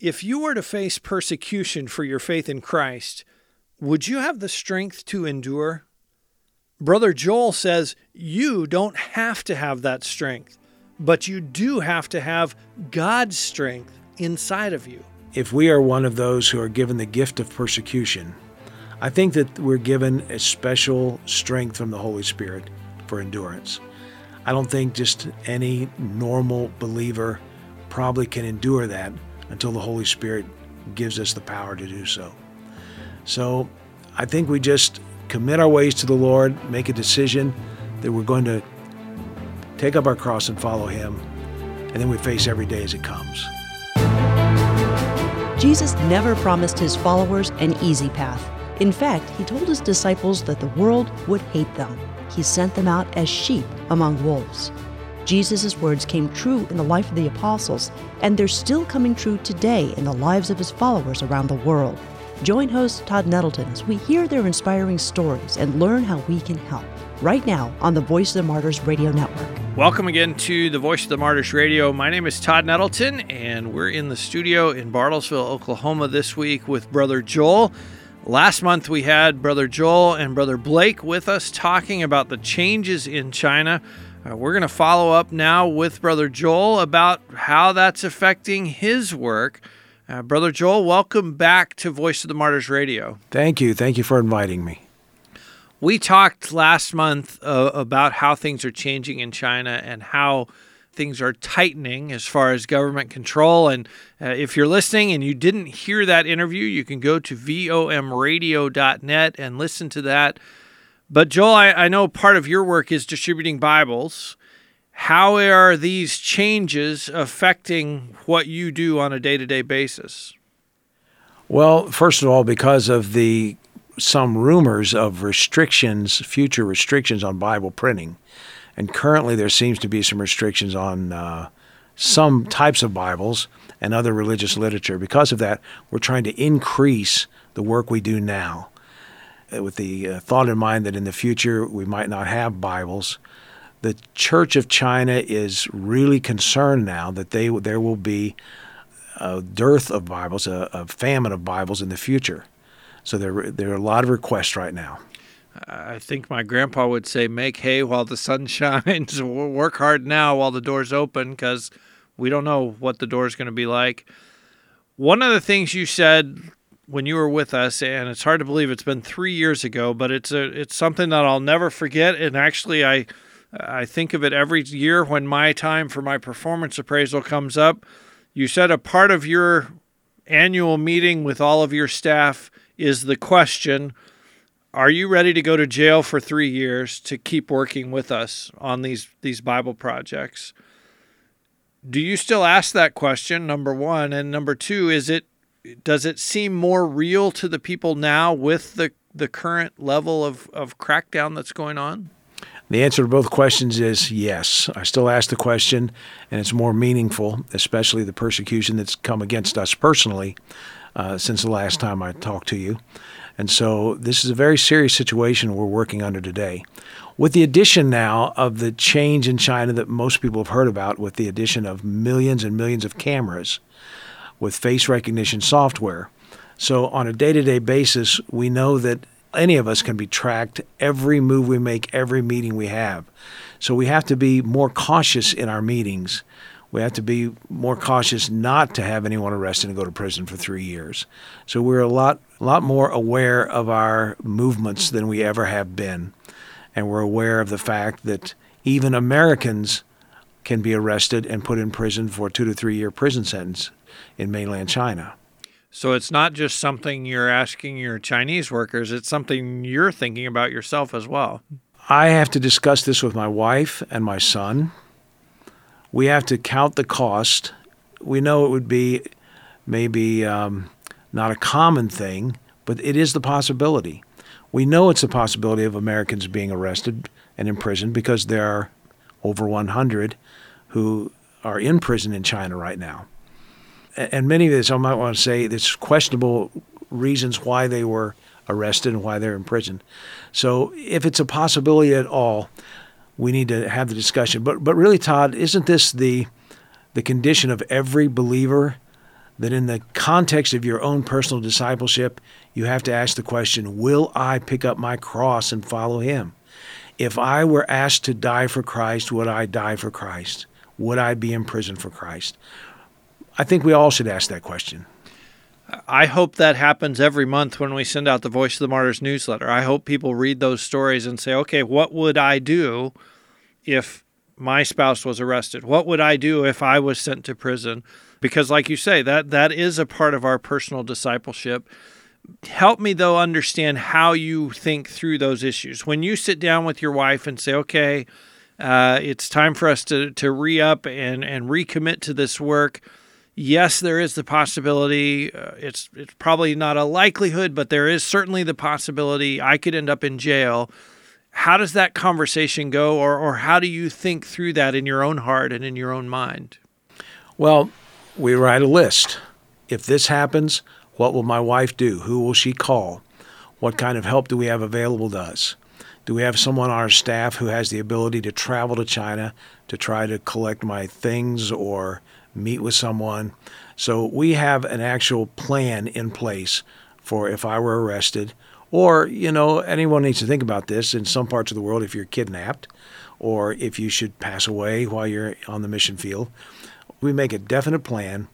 If you were to face persecution for your faith in Christ, would you have the strength to endure? Brother Joel says you don't have to have that strength, but you do have to have God's strength inside of you. If we are one of those who are given the gift of persecution, I think that we're given a special strength from the Holy Spirit for endurance. I don't think just any normal believer probably can endure that until the Holy Spirit gives us the power to do so. So I think we just commit our ways to the Lord, make a decision that we're going to take up our cross and follow Him, and then we face every day as it comes. Jesus never promised his followers an easy path. In fact, he told his disciples that the world would hate them. He sent them out as sheep among wolves. Jesus' words came true in the life of the apostles, and they're still coming true today in the lives of his followers around the world. Join host Todd Nettleton as we hear their inspiring stories and learn how we can help. Right now on the Voice of the Martyrs Radio Network. Welcome again to the Voice of the Martyrs Radio. My name is Todd Nettleton, and we're in the studio in Bartlesville, Oklahoma this week with Brother Joel. Last month we had Brother Joel and Brother Blake with us talking about the changes in China. Uh, we're going to follow up now with Brother Joel about how that's affecting his work. Uh, Brother Joel, welcome back to Voice of the Martyrs Radio. Thank you. Thank you for inviting me. We talked last month uh, about how things are changing in China and how things are tightening as far as government control. And uh, if you're listening and you didn't hear that interview, you can go to vomradio.net and listen to that. But Joel, I, I know part of your work is distributing Bibles. How are these changes affecting what you do on a day to day basis? Well, first of all, because of the some rumors of restrictions, future restrictions on Bible printing, and currently there seems to be some restrictions on uh, some types of Bibles and other religious literature. Because of that, we're trying to increase the work we do now, with the uh, thought in mind that in the future we might not have Bibles the Church of China is really concerned now that they there will be a dearth of Bibles, a, a famine of Bibles in the future. So there there are a lot of requests right now. I think my grandpa would say, "Make hay while the sun shines. Work hard now while the door's open, because we don't know what the door is going to be like." One of the things you said when you were with us, and it's hard to believe it's been three years ago, but it's a it's something that I'll never forget. And actually, I I think of it every year when my time for my performance appraisal comes up. You said a part of your annual meeting with all of your staff is the question Are you ready to go to jail for three years to keep working with us on these, these Bible projects? Do you still ask that question? Number one. And number two, is it does it seem more real to the people now with the, the current level of, of crackdown that's going on? The answer to both questions is yes. I still ask the question, and it's more meaningful, especially the persecution that's come against us personally uh, since the last time I talked to you. And so this is a very serious situation we're working under today. With the addition now of the change in China that most people have heard about, with the addition of millions and millions of cameras with face recognition software. So, on a day to day basis, we know that any of us can be tracked every move we make, every meeting we have. So we have to be more cautious in our meetings. We have to be more cautious not to have anyone arrested and go to prison for three years. So we're a lot, lot more aware of our movements than we ever have been. And we're aware of the fact that even Americans can be arrested and put in prison for two to three year prison sentence in mainland China. So it's not just something you're asking your Chinese workers, it's something you're thinking about yourself as well. I have to discuss this with my wife and my son. We have to count the cost. We know it would be maybe um, not a common thing, but it is the possibility. We know it's a possibility of Americans being arrested and imprisoned because there are over 100 who are in prison in China right now and many of this I might want to say there's questionable reasons why they were arrested and why they're in prison. So if it's a possibility at all, we need to have the discussion. But but really, Todd, isn't this the the condition of every believer that in the context of your own personal discipleship, you have to ask the question Will I pick up my cross and follow him? If I were asked to die for Christ, would I die for Christ? Would I be in prison for Christ? I think we all should ask that question. I hope that happens every month when we send out the Voice of the Martyrs newsletter. I hope people read those stories and say, okay, what would I do if my spouse was arrested? What would I do if I was sent to prison? Because, like you say, that, that is a part of our personal discipleship. Help me, though, understand how you think through those issues. When you sit down with your wife and say, okay, uh, it's time for us to, to re up and, and recommit to this work yes, there is the possibility. Uh, it's it's probably not a likelihood, but there is certainly the possibility I could end up in jail. How does that conversation go, or or how do you think through that in your own heart and in your own mind? Well, we write a list. If this happens, what will my wife do? Who will she call? What kind of help do we have available to us? Do we have someone on our staff who has the ability to travel to China to try to collect my things or meet with someone. So we have an actual plan in place for if I were arrested, or, you know, anyone needs to think about this in some parts of the world if you're kidnapped or if you should pass away while you're on the mission field. We make a definite plan.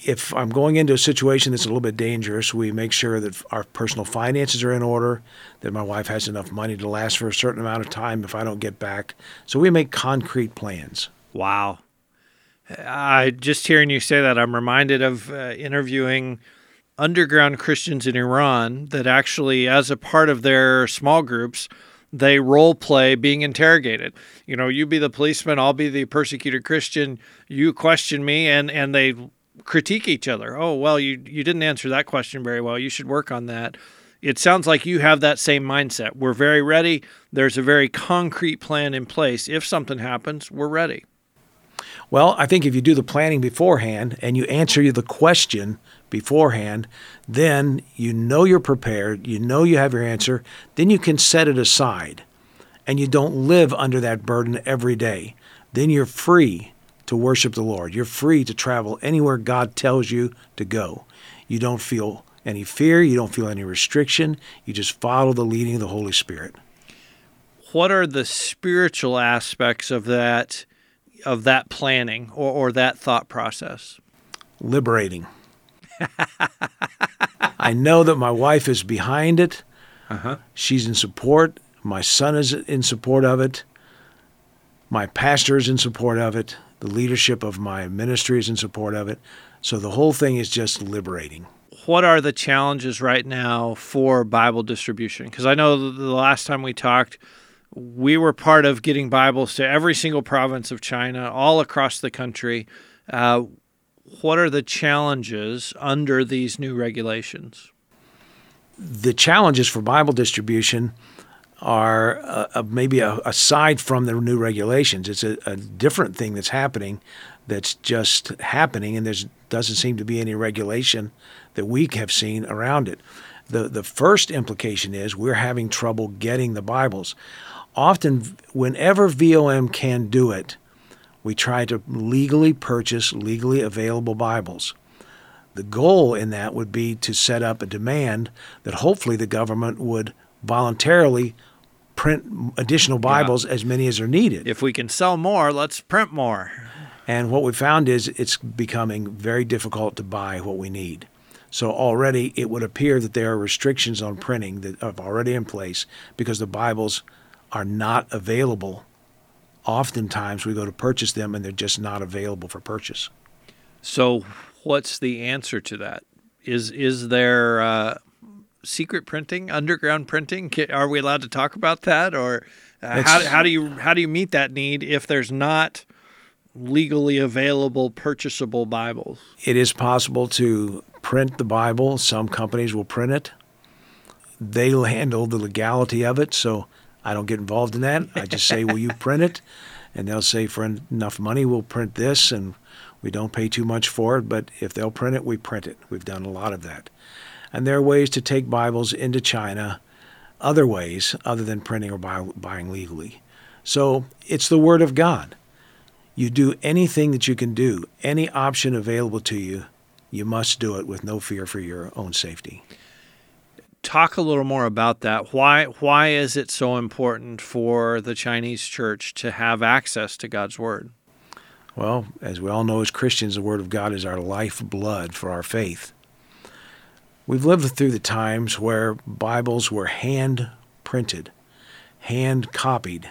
If I'm going into a situation that's a little bit dangerous, we make sure that our personal finances are in order, that my wife has enough money to last for a certain amount of time if I don't get back. So we make concrete plans. Wow. I just hearing you say that, I'm reminded of uh, interviewing underground Christians in Iran that actually, as a part of their small groups, they role play being interrogated. You know, you be the policeman, I'll be the persecuted Christian. You question me, and and they critique each other. Oh well, you you didn't answer that question very well. You should work on that. It sounds like you have that same mindset. We're very ready. There's a very concrete plan in place. If something happens, we're ready. Well, I think if you do the planning beforehand and you answer the question beforehand, then you know you're prepared, you know you have your answer, then you can set it aside and you don't live under that burden every day. Then you're free to worship the Lord. You're free to travel anywhere God tells you to go. You don't feel any fear, you don't feel any restriction, you just follow the leading of the Holy Spirit. What are the spiritual aspects of that? Of that planning or, or that thought process? Liberating. I know that my wife is behind it. Uh-huh. She's in support. My son is in support of it. My pastor is in support of it. The leadership of my ministry is in support of it. So the whole thing is just liberating. What are the challenges right now for Bible distribution? Because I know the last time we talked, we were part of getting Bibles to every single province of China, all across the country. Uh, what are the challenges under these new regulations? The challenges for Bible distribution are uh, uh maybe a, aside from the new regulations. It's a, a, different thing that's happening that's just happening, and there doesn't seem to be any regulation that we have seen around it. The, the first implication is we're having trouble getting the Bibles often, whenever VOM can do it, we try to legally purchase legally available Bibles. The goal in that would be to set up a demand that hopefully the government would voluntarily print additional Bibles yeah. as many as are needed. If we can sell more, let's print more. And what we found is it's becoming very difficult to buy what we need. So already it would appear that there are restrictions on printing that are already in place because the Bibles are not available. Oftentimes we go to purchase them and they're just not available for purchase. So, what's the answer to that? Is is there uh, secret printing, underground printing? Are we allowed to talk about that, or uh, how, how do you how do you meet that need if there's not legally available purchasable Bibles? It is possible to print the Bible. Some companies will print it. They'll handle the legality of it. So I don't get involved in that. I just say, "Will you print it?" And they'll say, "For enough money, we'll print this," and we don't pay too much for it. But if they'll print it, we print it. We've done a lot of that. And there are ways to take Bibles into China, other ways other than printing or buy, buying legally. So it's the Word of God. You do anything that you can do, any option available to you, you must do it with no fear for your own safety. Talk a little more about that. Why why is it so important for the Chinese church to have access to God's word? Well, as we all know as Christians, the word of God is our lifeblood for our faith. We've lived through the times where Bibles were hand printed, hand copied.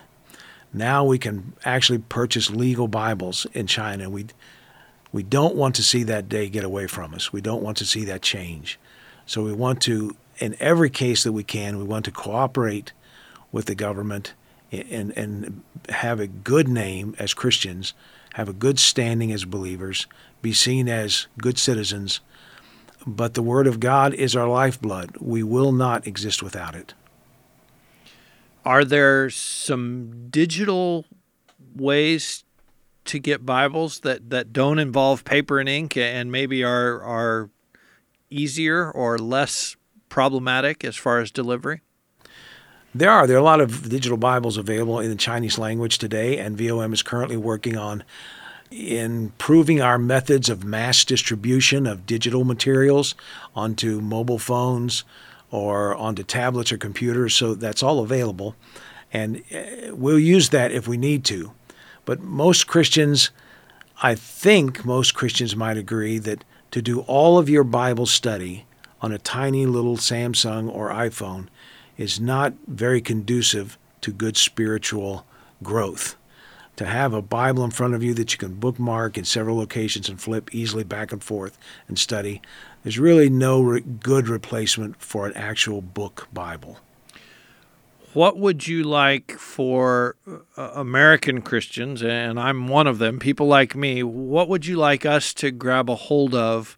Now we can actually purchase legal Bibles in China. We we don't want to see that day get away from us. We don't want to see that change. So we want to, in every case that we can, we want to cooperate with the government and, and have a good name as Christians, have a good standing as believers, be seen as good citizens. But the Word of God is our lifeblood. We will not exist without it. Are there some digital ways to get Bibles that, that don't involve paper and ink and maybe are are easier or less problematic as far as delivery? There are. There are a lot of digital Bibles available in the Chinese language today, and VOM is currently working on improving our methods of mass distribution of digital materials onto mobile phones or onto tablets or computers. So that's all available. And uh, we'll use that if we need to. But most Christians, I think most Christians might agree that to do all of your Bible study on a tiny little Samsung or iPhone is not very conducive to good spiritual growth. To have a Bible in front of you that you can bookmark in several locations and flip easily back and forth and study, there's really no re- good replacement for an actual book Bible what would you like for uh, American Christians, and I'm one of them, people like me, what would you like us to grab a hold of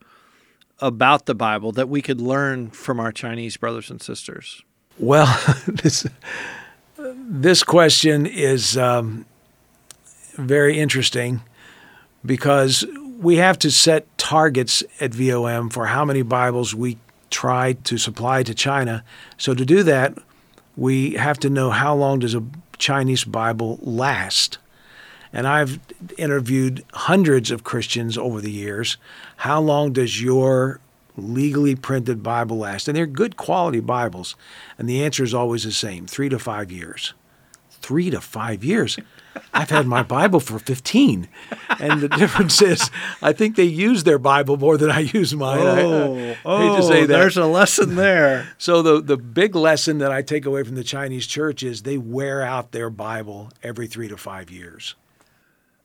about the Bible that we could learn from our Chinese brothers and sisters? Well, this this question is um, very interesting because we have to set targets at VOM for how many Bibles we try to supply to China. So to do that, we have to know how long does a Chinese Bible last. And I've interviewed hundreds of Christians over the years. How long does your legally printed Bible last? And they're good quality Bibles. And the answer is always the same three to five years. Three to five years. I've had my Bible for 15. And the difference is, I think they use their Bible more than I use mine. Oh, I, oh there's a lesson there. so, the, the big lesson that I take away from the Chinese church is they wear out their Bible every three to five years.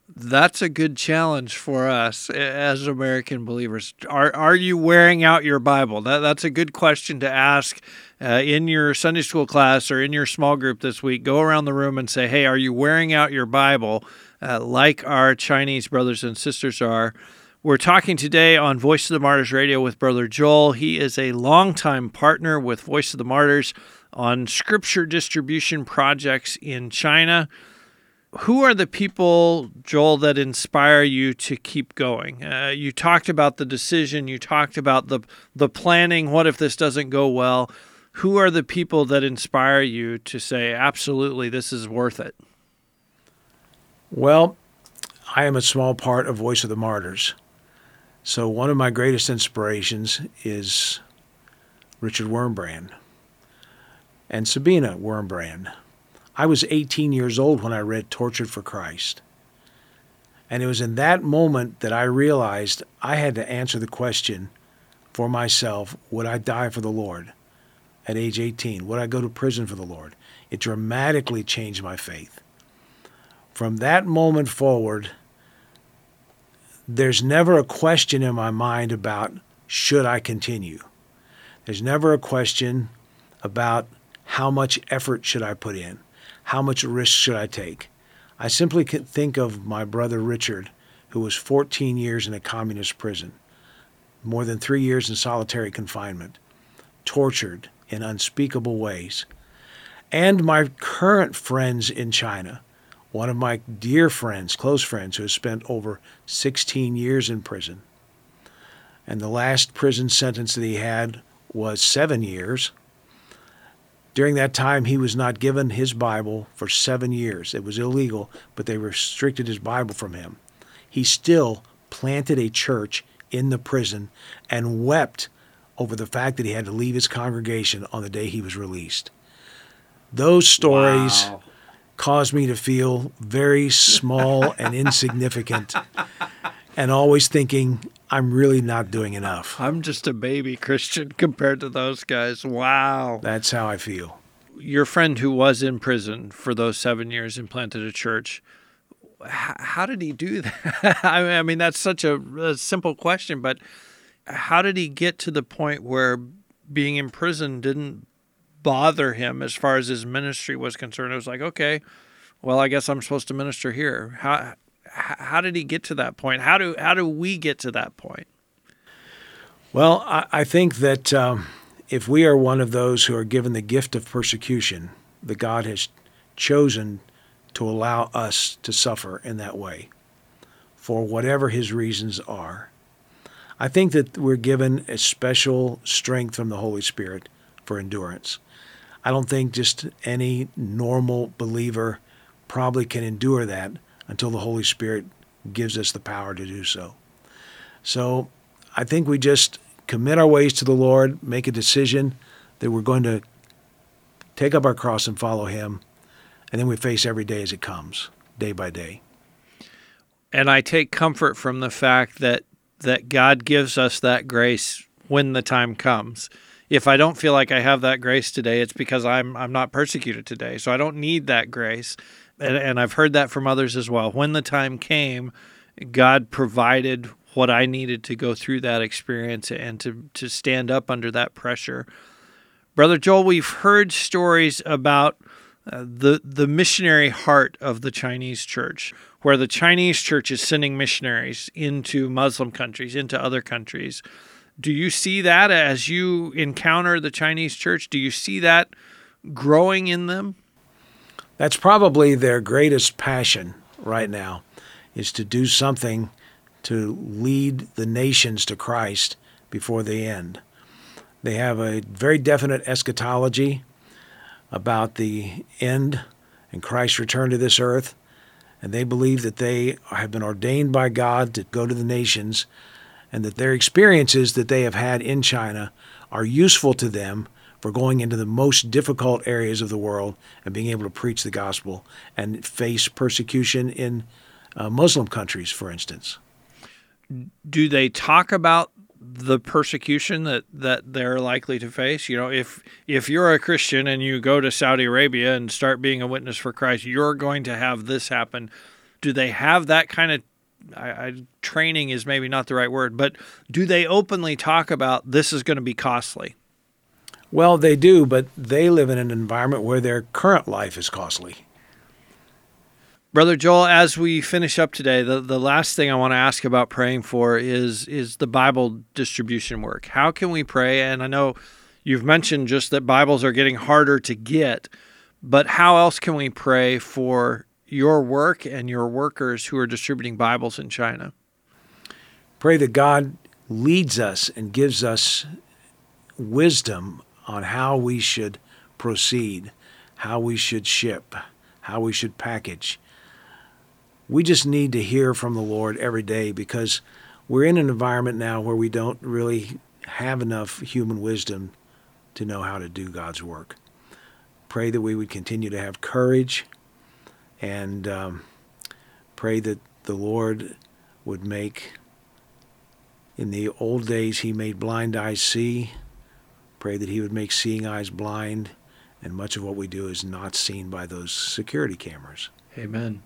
That's a good challenge for us as American believers. Are are you wearing out your Bible? That that's a good question to ask uh, in your Sunday school class or in your small group this week. Go around the room and say, "Hey, are you wearing out your Bible uh, like our Chinese brothers and sisters are?" We're talking today on Voice of the Martyrs Radio with Brother Joel. He is a longtime partner with Voice of the Martyrs on scripture distribution projects in China who are the people, Joel, that inspire you to keep going? Uh, you talked about the decision. You talked about the the planning. What if this doesn't go well? Who are the people that inspire you to say, absolutely, this is worth it? Well, I am a small part of Voice of the Martyrs. So one of my greatest inspirations is Richard Wurmbrand and Sabina Wurmbrand. I was 18 years old when I read Tortured for Christ. And it was in that moment that I realized I had to answer the question for myself would I die for the Lord at age 18? Would I go to prison for the Lord? It dramatically changed my faith. From that moment forward, there's never a question in my mind about should I continue. There's never a question about how much effort should I put in how much risk should I take? I simply can think of my brother Richard, who was 14 years in a communist prison, more than three years in solitary confinement, tortured in unspeakable ways, and my current friends in China. One of my dear friends, close friends, who has spent over 16 years in prison. And the last prison sentence that he had was seven years during that time, he was not given his Bible for seven years. It was illegal, but they restricted his Bible from him. He still planted a church in the prison and wept over the fact that he had to leave his congregation on the day he was released. Those stories Wow. caused me to feel very small and insignificant and always thinking I'm really not doing enough. I'm just a baby Christian compared to those guys. Wow. That's how I feel. Your friend who was in prison for those seven years and planted a church, how did he do that? I mean, that's such a, a simple question, but how did he get to the point where being in prison didn't bother him as far as his ministry was concerned? It was like, okay, well, I guess I'm supposed to minister here. How how did he get to that point? How do how do we get to that point? Well, I, I think that um, if we are one of those who are given the gift of persecution, that God has chosen to allow us to suffer in that way for whatever his reasons are. I think that we're given a special strength from the Holy Spirit for endurance. I don't think just any normal believer probably can endure that until the Holy Spirit gives us the power to do so. So I think we just commit our ways to the Lord, make a decision that we're going to take up our cross and follow Him, and then we face every day as it comes, day by day. And I take comfort from the fact that that God gives us that grace when the time comes. If I don't feel like I have that grace today, it's because I'm I'm not persecuted today. So I don't need that grace. And, and I've heard that from others as well. When the time came, God provided what I needed to go through that experience and to to stand up under that pressure. Brother Joel, we've heard stories about uh, the the missionary heart of the Chinese church, where the Chinese church is sending missionaries into Muslim countries, into other countries. Do you see that as you encounter the Chinese church? Do you see that growing in them? That's probably their greatest passion right now, is to do something to lead the nations to Christ before the end. They have a very definite eschatology about the end and Christ's return to this earth, and they believe that they have been ordained by God to go to the nations and that their experiences that they have had in China are useful to them for going into the most difficult areas of the world and being able to preach the gospel and face persecution in uh, Muslim countries, for instance. Do they talk about the persecution that, that they're likely to face? You know, if if you're a Christian and you go to Saudi Arabia and start being a witness for Christ, you're going to have this happen. Do they have that kind of I, I, training is maybe not the right word, but do they openly talk about this is going to be costly? Well, they do, but they live in an environment where their current life is costly. Brother Joel, as we finish up today, the, the last thing I want to ask about praying for is is the Bible distribution work. How can we pray? And I know you've mentioned just that Bibles are getting harder to get, but how else can we pray for your work and your workers who are distributing Bibles in China? Pray that God leads us and gives us wisdom on how we should proceed, how we should ship, how we should package. We just need to hear from the Lord every day because we're in an environment now where we don't really have enough human wisdom to know how to do God's work. Pray that we would continue to have courage and um, pray that the Lord would make. In the old days, He made blind eyes see. Pray that He would make seeing eyes blind, and much of what we do is not seen by those security cameras. Amen.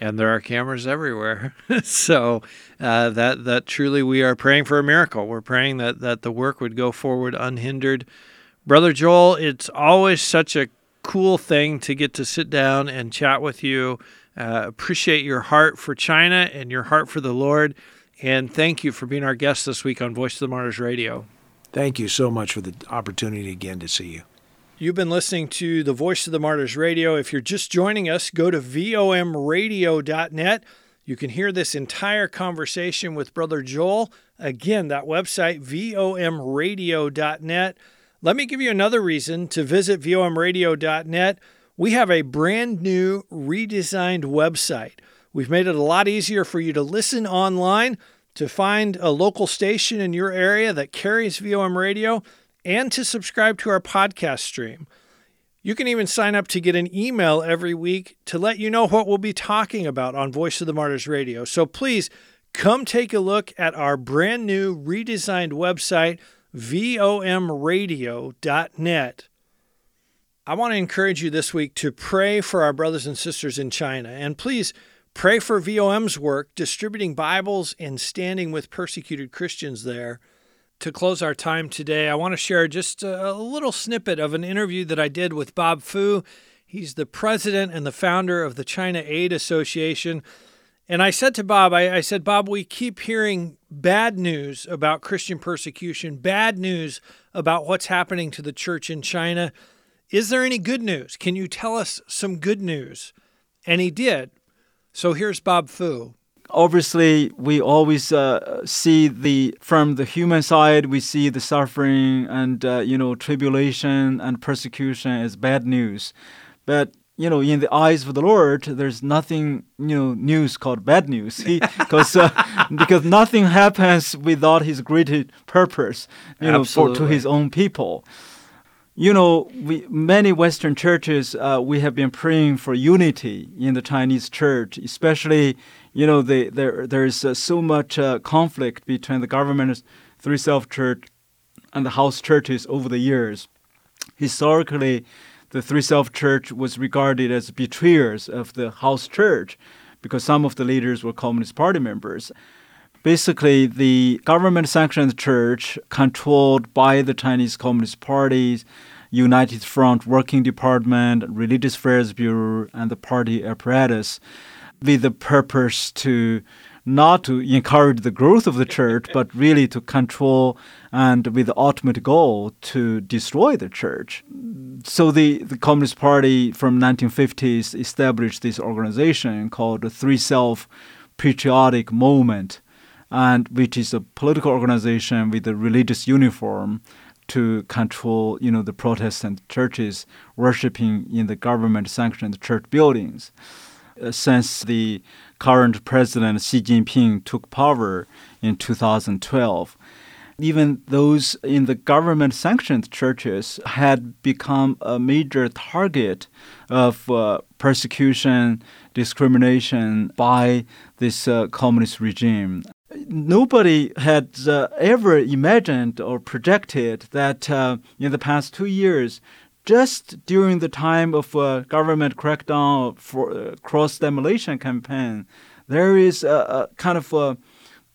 And there are cameras everywhere, so uh, that that truly we are praying for a miracle. We're praying that that the work would go forward unhindered. Brother Joel, it's always such a cool thing to get to sit down and chat with you. Uh, appreciate your heart for China and your heart for the Lord. And thank you for being our guest this week on Voice of the Martyrs Radio. Thank you so much for the opportunity again to see you. You've been listening to the Voice of the Martyrs Radio. If you're just joining us, go to vomradio.net. You can hear this entire conversation with Brother Joel. Again, that website, vomradio.net. Let me give you another reason to visit vomradio.net. We have a brand new redesigned website. We've made it a lot easier for you to listen online. To find a local station in your area that carries VOM radio and to subscribe to our podcast stream. You can even sign up to get an email every week to let you know what we'll be talking about on Voice of the Martyrs Radio. So please come take a look at our brand new redesigned website, vomradio.net. I want to encourage you this week to pray for our brothers and sisters in China. And please pray for VOM's work distributing Bibles and standing with persecuted Christians there. To close our time today, I want to share just a little snippet of an interview that I did with Bob Fu. He's the president and the founder of the China Aid Association. And I said to Bob, I, I, said, Bob, we keep hearing bad news about Christian persecution, bad news about what's happening to the church in China. Is there any good news? Can you tell us some good news? And he did. So here's Bob Fu. Obviously, we always uh, see the from the human side. We see the suffering and uh, you know tribulation and persecution as bad news, but you know, in the eyes of the Lord, there's nothing, you know, news called bad news. Because uh, because nothing happens without His great purpose, you know, for to His own people. You know, we many Western churches uh, we have been praying for unity in the Chinese church, especially you know the, there there is uh, so much uh, conflict between the government, Three Self Church, and the house churches over the years. Historically, the Three Self Church was regarded as betrayers of the house church because some of the leaders were Communist Party members. Basically, the government sanctioned church, controlled by the Chinese Communist Party, United Front Working Department, Religious Affairs Bureau, and the party apparatus, with the purpose to not to encourage the growth of the church, but really to control and with the ultimate goal to destroy the church. So the, the Communist Party from 1950s established this organization called the Three Self Patriotic Movement, and which is a political organization with a religious uniform to control, you know, the Protestant churches worshiping in the government-sanctioned church buildings. Uh, since the current president Xi Jinping took power in 2012. Even those in the government sanctioned churches had become a major target of uh, persecution, discrimination by this uh, communist regime. Nobody had uh, ever imagined or projected that uh, in the past two years, just during the time of a government crackdown for uh, cross demolition campaign, there is a, a kind of a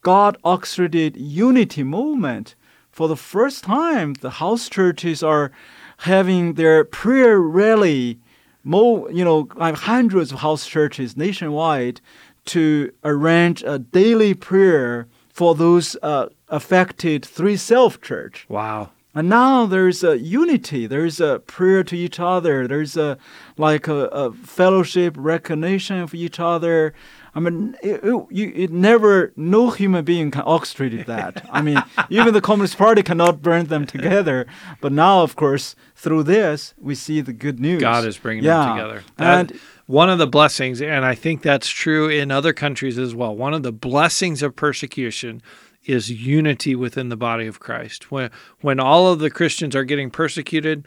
God orchestrated unity movement. For the first time, the house churches are having their prayer rally, more, you know, like hundreds of house churches nationwide to arrange a daily prayer for those uh, affected three self church. Wow. And now there's a unity. There's a prayer to each other. There's a like a, a fellowship, recognition of each other. I mean, it, it, it, never, no human being can orchestrate that. I mean, even the Communist Party cannot burn them together. But now, of course, through this, we see the good news. God is bringing yeah. them together. That, and one of the blessings, and I think that's true in other countries as well. One of the blessings of persecution is unity within the body of Christ. When when all of the Christians are getting persecuted,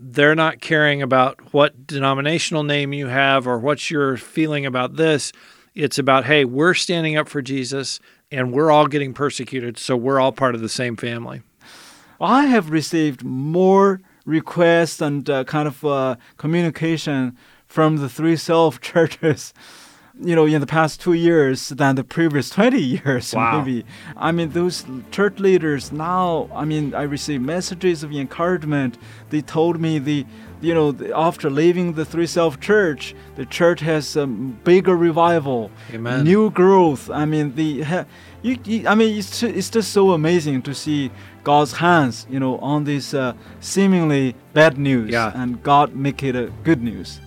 they're not caring about what denominational name you have or what you're feeling about this. It's about, hey, we're standing up for Jesus and we're all getting persecuted, so we're all part of the same family. I have received more requests and uh, kind of uh, communication from the three self churches you know, in the past two years than the previous 20 years, wow. maybe. I mean, those church leaders now, I mean, I received messages of encouragement. They told me the, you know, after leaving the Three Self Church, the church has a bigger revival, Amen. new growth. I mean, the, you, you, I mean, it's, it's just so amazing to see God's hands, you know, on this uh, seemingly bad news, yeah. and God make it a good news.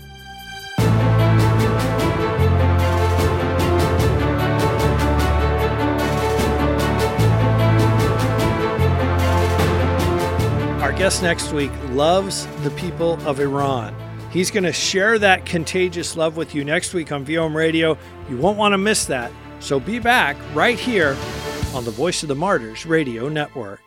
Guest next week loves the people of Iran. He's going to share that contagious love with you next week on VOM Radio. You won't want to miss that. So be back right here on the Voice of the Martyrs radio network.